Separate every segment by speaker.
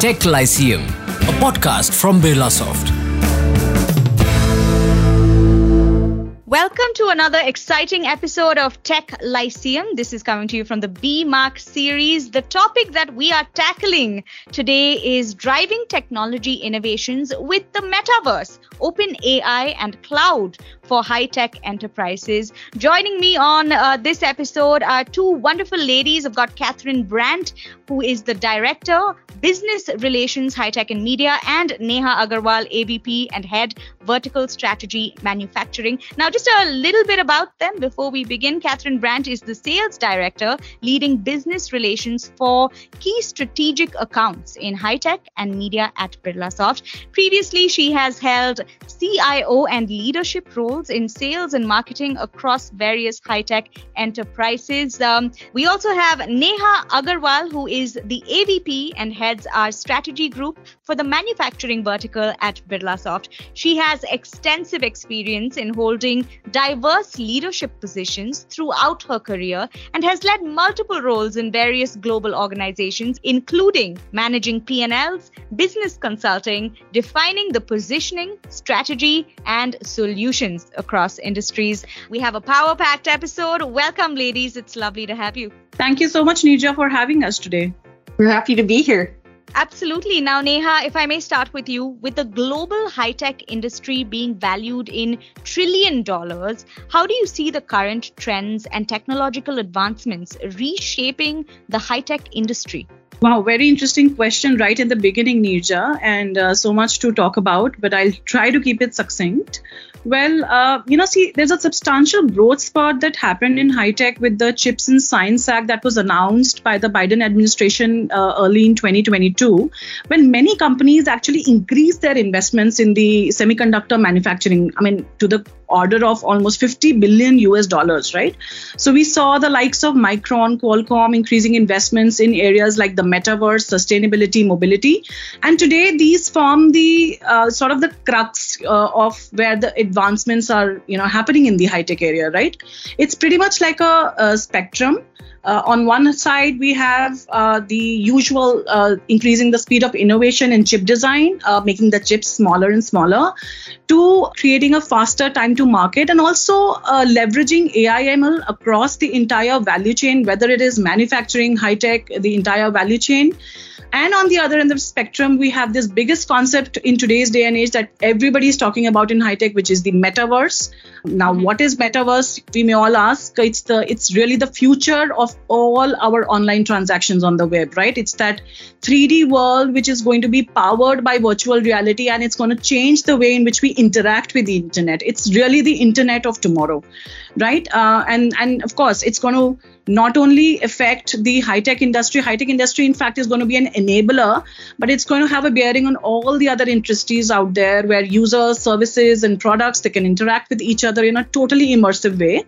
Speaker 1: Tech Lyceum, a podcast from Birlasoft.
Speaker 2: Welcome to another exciting episode of Tech Lyceum. This is coming to you from the B Mark series. The topic that we are tackling today is driving technology innovations with the metaverse, open AI, and cloud for high tech enterprises. Joining me on uh, this episode are two wonderful ladies. I've got Kathryn Brandt, who is the director, business relations, high tech and media, and Neha Aggarwal, AVP and head vertical strategy manufacturing. Now, just a little bit about them before we begin. Kathryn Brandt is the sales director leading business relations for key strategic accounts in high tech and media at Birlasoft. Previously, she has held CIO and leadership roles in sales and marketing across various high tech enterprises. Um, we also have Neha Aggarwal, who is the AVP and heads our strategy group for the manufacturing vertical at Birlasoft. She has extensive experience in holding diverse leadership positions throughout her career and has led multiple roles in various global organizations, including managing P&Ls, business consulting, defining the positioning, strategy, and solutions across industries. We have a power packed episode. Welcome, ladies. It's lovely to have you.
Speaker 3: Thank you so much, Nija, for having us today.
Speaker 4: We're happy to be here.
Speaker 2: Absolutely. Now, Neha, if I may start with you, with the global high tech industry being valued in trillion dollars, how do you see the current trends and technological advancements reshaping the high tech industry?
Speaker 3: Wow, very interesting question right in the beginning, Nirja, and uh, so much to talk about, but I'll try to keep it succinct. Well, uh, you know, see, there's a substantial growth spurt that happened in high tech with the Chips and Science Act that was announced by the Biden administration uh, early in 2022, when many companies actually increased their investments in the semiconductor manufacturing. I mean, to the order of almost 50 billion US dollars, right? So we saw the likes of Micron, Qualcomm increasing investments in areas like the metaverse, sustainability, mobility, and today these form the uh, sort of the crux uh, of where the advancements are, you know, happening in the high tech area, right? It's pretty much like a, a spectrum uh, on one side, we have uh, the usual uh, increasing the speed of innovation in chip design, uh, making the chips smaller and smaller, to creating a faster time to market, and also uh, leveraging AI/ML across the entire value chain, whether it is manufacturing, high tech, the entire value chain. And on the other end of the spectrum, we have this biggest concept in today's day and age that everybody is talking about in high tech, which is the metaverse. Now, mm-hmm. what is metaverse? We may all ask. It's the it's really the future of all our online transactions on the web, right? It's that 3D world which is going to be powered by virtual reality and it's going to change the way in which we interact with the internet. It's really the internet of tomorrow, right? Uh, and and of course, it's going to not only affect the high tech industry, high tech industry, in fact, is going to be an enabler, but it's going to have a bearing on all the other industries out there where users, services, and products they can interact with each other in a totally immersive way.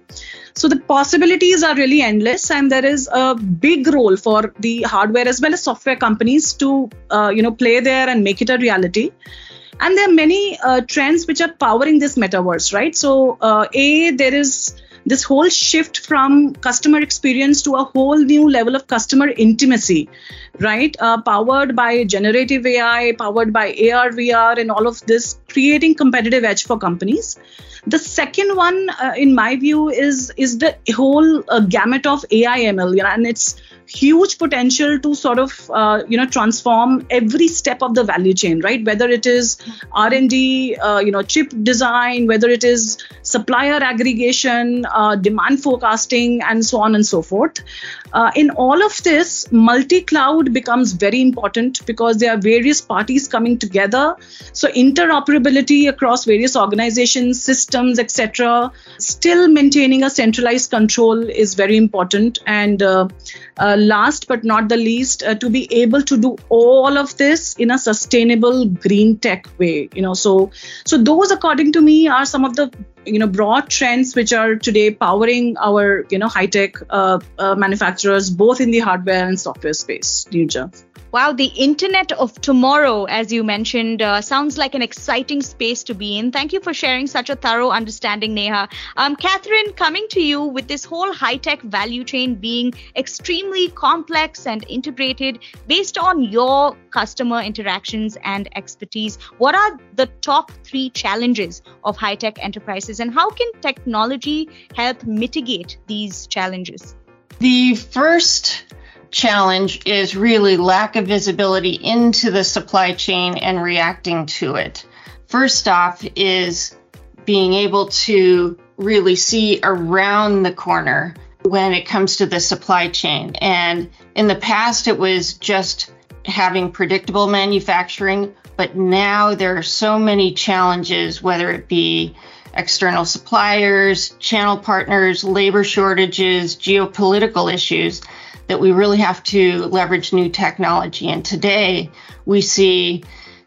Speaker 3: So the possibilities are really endless, and there is a big role for the hardware as well as software companies to, uh, you know, play there and make it a reality. And there are many uh, trends which are powering this metaverse, right? So, uh, a there is this whole shift from customer experience to a whole new level of customer intimacy, right? Uh, powered by generative AI, powered by AR, VR, and all of this, creating competitive edge for companies. The second one, uh, in my view, is is the whole uh, gamut of AI ML, you know, and it's huge potential to sort of uh, you know transform every step of the value chain right? Whether it is r&d uh, you know chip design whether it is supplier aggregation uh, demand forecasting and so on and so forth. Uh, in all of this multi-cloud becomes very important because there are various parties coming together. So interoperability across various organizations systems etc still maintaining a centralized control is very important. And uh, last but not the least, uh, to be able to do all of this in a sustainable green tech way. You know, so so those, according to me, are some of the you know broad trends which are today powering our you know high tech uh, uh, manufacturers both in the hardware and software space. Nirja.
Speaker 2: Wow, the Internet of Tomorrow, as you mentioned, uh, sounds like an exciting space to be in. Thank you for sharing such a thorough understanding, Neha. Um, Kathryn, coming to you with this whole high tech value chain being extremely complex and integrated based on your customer interactions and expertise. What are the top three challenges of high tech enterprises, and how can technology help mitigate these challenges?
Speaker 4: The first challenge is really lack of visibility into the supply chain and reacting to it. First off, is being able to really see around the corner when it comes to the supply chain. And in the past, it was just having predictable manufacturing, but now there are so many challenges, whether it be external suppliers, channel partners, labor shortages, geopolitical issues, that we really have to leverage new technology. And today we see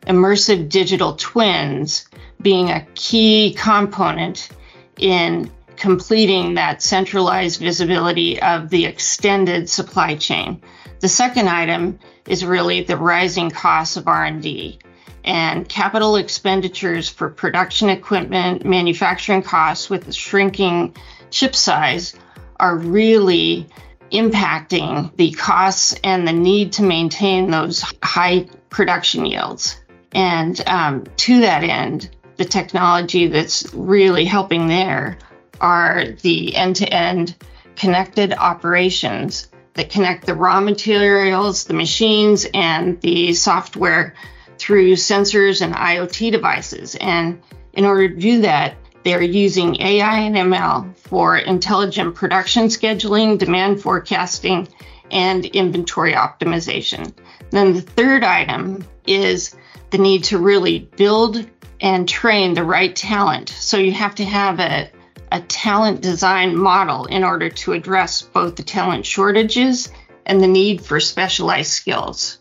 Speaker 4: immersive digital twins being a key component in completing that centralized visibility of the extended supply chain. The second item is really the rising costs of R&D and capital expenditures for production equipment, manufacturing costs with the shrinking chip size are really impacting the costs and the need to maintain those high production yields. And um, to that end, the technology that's really helping there are the end to end connected operations that connect the raw materials, the machines, and the software through sensors and IoT devices. And in order to do that, they're using AI and ML for intelligent production scheduling, demand forecasting, and inventory optimization. Then the third item is the need to really build and train the right talent. So you have to have a, a talent design model in order to address both the talent shortages and the need for specialized skills.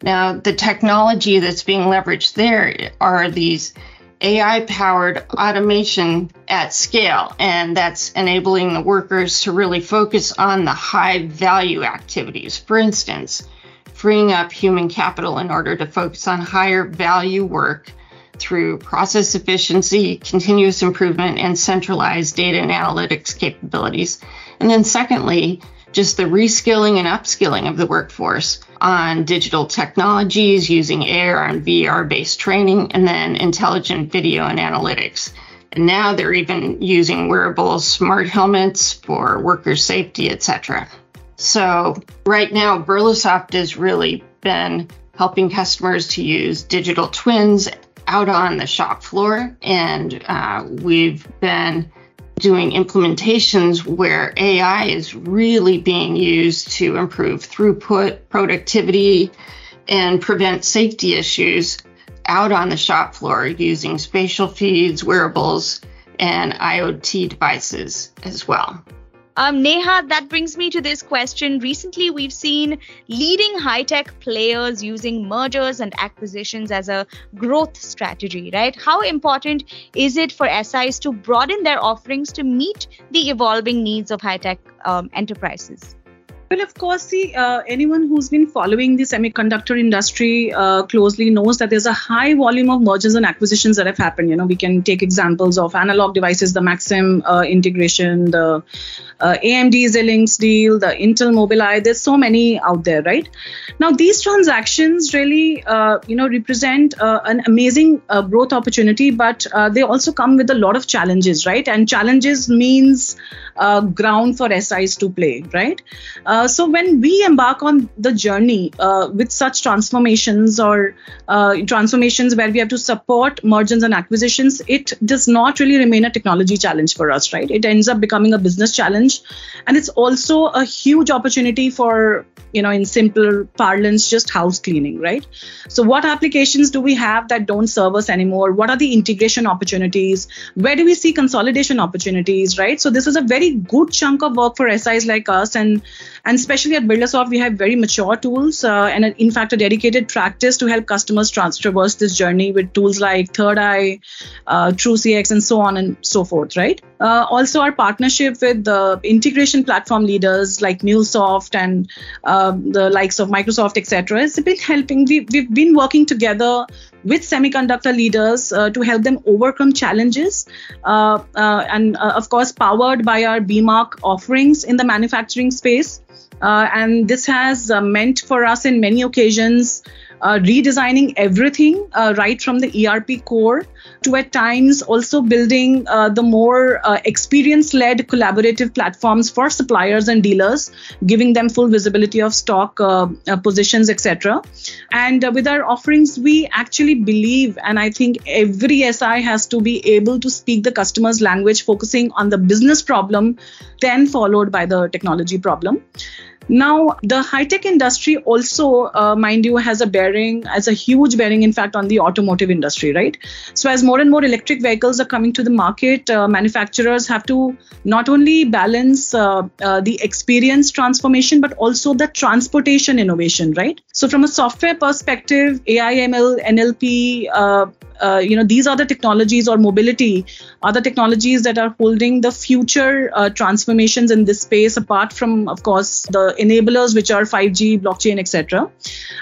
Speaker 4: Now, the technology that's being leveraged there are these AI powered automation at scale, and that's enabling the workers to really focus on the high value activities. For instance, freeing up human capital in order to focus on higher value work through process efficiency, continuous improvement, and centralized data and analytics capabilities. And then, secondly, just the reskilling and upskilling of the workforce on digital technologies using AR and VR based training, and then intelligent video and analytics. And now they're even using wearable smart helmets for worker safety, etc. So right now, Birlasoft has really been helping customers to use digital twins out on the shop floor, and uh, we've been doing implementations where AI is really being used to improve throughput, productivity, and prevent safety issues out on the shop floor using spatial feeds, wearables, and IoT devices as well.
Speaker 2: Um, Neha, that brings me to this question. Recently, we've seen leading high tech players using mergers and acquisitions as a growth strategy, right? How important is it for SIs to broaden their offerings to meet the evolving needs of high tech um, enterprises?
Speaker 3: Well, of course, see, uh, anyone who's been following the semiconductor industry uh, closely knows that there's a high volume of mergers and acquisitions that have happened. You know, we can take examples of analog devices, the Maxim uh, integration, the uh, AMD Xilinx deal, the Intel Mobileye. There's so many out there, right? Now, these transactions really, uh, you know, represent uh, an amazing growth opportunity, but they also come with a lot of challenges, right? And challenges means ground for SIs to play, right? Uh, so when we embark on the journey uh, with such transformations or uh, transformations where we have to support mergers and acquisitions, it does not really remain a technology challenge for us, right? It ends up becoming a business challenge, and it's also a huge opportunity for you know in simple parlance just house cleaning right? So what applications do we have that don't serve us anymore? What are the integration opportunities? Where do we see consolidation opportunities right? So this is a very good chunk of work for SIs like us. And and especially at Birlasoft, we have very mature tools uh, and, in fact, a dedicated practice to help customers trans- traverse this journey with tools like Third Eye, uh, TrueCX, and so on and so forth, right? Uh, also, our partnership with the integration platform leaders like MuleSoft and uh, the likes of Microsoft, etc., has been helping. We, we've been working together with semiconductor leaders uh, to help them overcome challenges. Uh, uh, and uh, of course, powered by our BMARC offerings in the manufacturing space. Uh, and this has meant for us in many occasions uh, redesigning everything uh, right from the ERP core to at times also building uh, the more uh, experience led collaborative platforms for suppliers and dealers, giving them full visibility of stock uh, uh, positions, etc. And with our offerings, we actually believe, and I think every SI has to be able to speak the customer's language, focusing on the business problem, then followed by the technology problem. Now, the high tech industry also, uh, mind you, has a bearing, has a huge bearing, in fact, on the automotive industry, right? So, as more and more electric vehicles are coming to the market, uh, manufacturers have to not only balance uh, uh the experience transformation, but also the transportation innovation, right? So, from a software perspective, AI, ML, NLP, uh, you know these are the technologies or mobility are the technologies that are holding the future uh, transformations in this space apart from of course the enablers which are 5g blockchain etc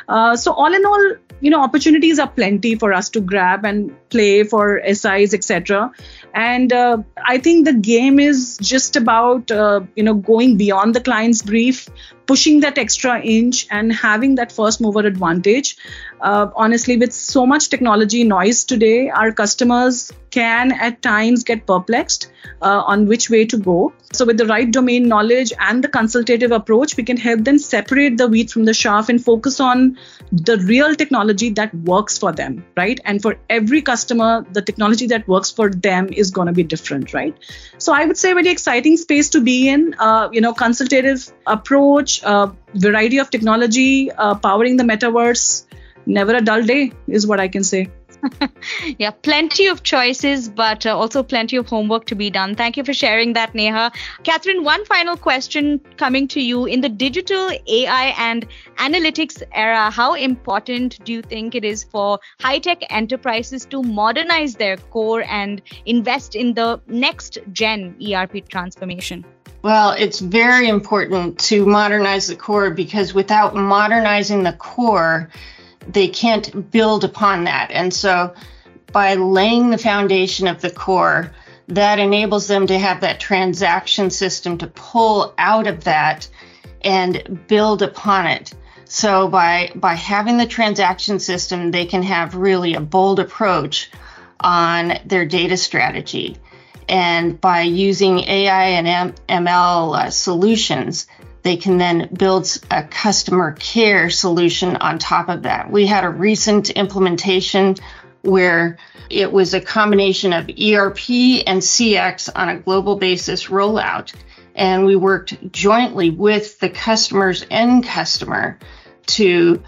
Speaker 3: uh, so all in all you know opportunities are plenty for us to grab and play for SIs etc and uh, I think the game is just about uh, you know going beyond the client's brief pushing that extra inch and having that first mover advantage. Uh, honestly, with so much technology noise today, our customers can at times get perplexed uh, on which way to go. So, with the right domain knowledge and the consultative approach, we can help them separate the wheat from the chaff and focus on the real technology that works for them, right? And for every customer, the technology that works for them is going to be different, right? So, I would say very exciting space to be in. Uh, you know, consultative approach, uh, variety of technology, uh, powering the metaverse. Never a dull day is what I can say.
Speaker 2: yeah, plenty of choices, but uh, also plenty of homework to be done. Thank you for sharing that, Neha. Kathryn, one final question coming to you. In the digital AI and analytics era, how important do you think it is for high tech enterprises to modernize their core and invest in the next gen ERP transformation?
Speaker 4: Well, it's very important to modernize the core because without modernizing the core, they can't build upon that. And so by laying the foundation of the core, that enables them to have that transaction system to pull out of that and build upon it. So by by having the transaction system, they can have really a bold approach on their data strategy. And by using AI and ML uh, solutions, they can then build a customer care solution on top of that. We had a recent implementation where it was a combination of ERP and CX on a global basis rollout. And we worked jointly with the customer's end customer to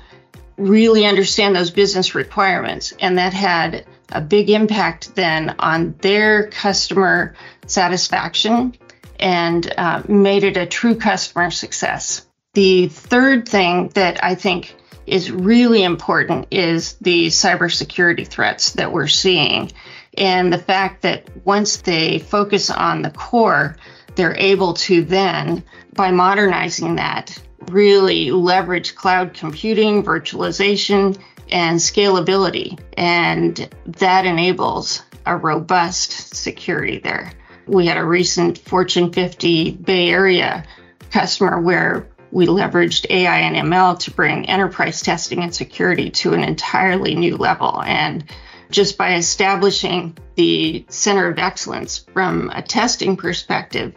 Speaker 4: really understand those business requirements. And that had a big impact then on their customer satisfaction and uh, made it a true customer success. The third thing that I think is really important is the cybersecurity threats that we're seeing. And the fact that once they focus on the core, they're able to then, by modernizing that, really leverage cloud computing, virtualization, and scalability. And that enables a robust security there. We had a recent Fortune 50 Bay Area customer where we leveraged AI and ML to bring enterprise testing and security to an entirely new level. And just by establishing the center of excellence from a testing perspective,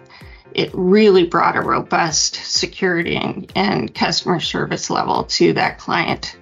Speaker 4: it really brought a robust security and, customer service level to that client.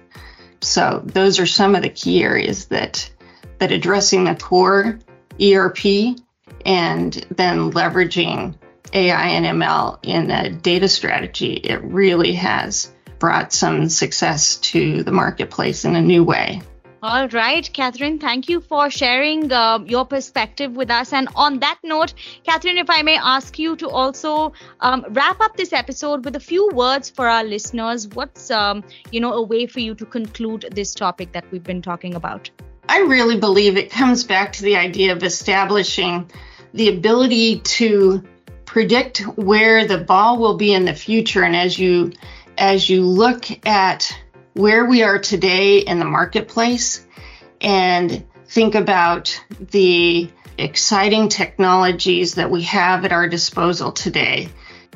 Speaker 4: So those are some of the key areas that that addressing the core ERP and then leveraging AI and ML in a data strategy, it really has brought some success to the marketplace in a new way.
Speaker 2: All right, Kathryn, thank you for sharing uh, your perspective with us. And on that note, Kathryn, if I may ask you to also um, wrap up this episode with a few words for our listeners, what's um, you know a way for you to conclude this topic that we've been talking about?
Speaker 4: I really believe it comes back to the idea of establishing the ability to predict where the ball will be in the future. And as you as you look at where we are today in the marketplace and think about the exciting technologies that we have at our disposal today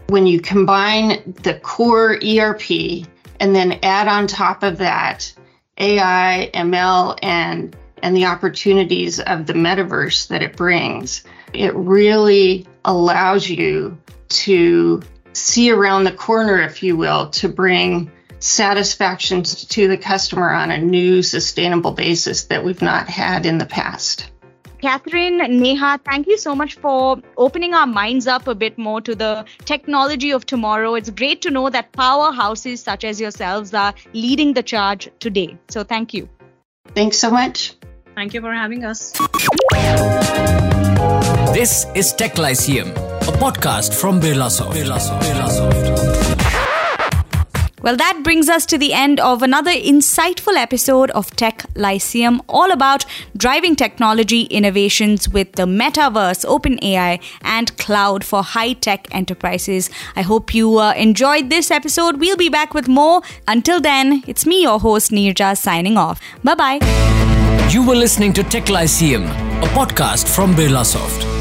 Speaker 4: When you combine the core ERP and then add on top of that AI, ML, and and the opportunities of the metaverse that it brings, it really allows you to see around the corner, if you will, to bring satisfaction to the customer on a new sustainable basis that we've not had in the past.
Speaker 2: Kathryn, Neha, thank you so much for opening our minds up a bit more to the technology of tomorrow. It's great to know that powerhouses such as yourselves are leading the charge today. So thank you.
Speaker 4: Thanks so much.
Speaker 3: Thank you for having us.
Speaker 1: This is Tech Lyceum, a podcast from Birlasoft. Birlasoft. Birlasoft.
Speaker 2: Well, that brings us to the end of another insightful episode of Tech Lyceum, all about driving technology innovations with the metaverse, OpenAI, and cloud for high tech enterprises. I hope you uh, enjoyed this episode. We'll be back with more. Until then, it's me, your host, Neerja, signing off. Bye bye.
Speaker 1: You were listening to Tech Lyceum, a podcast from Birlasoft.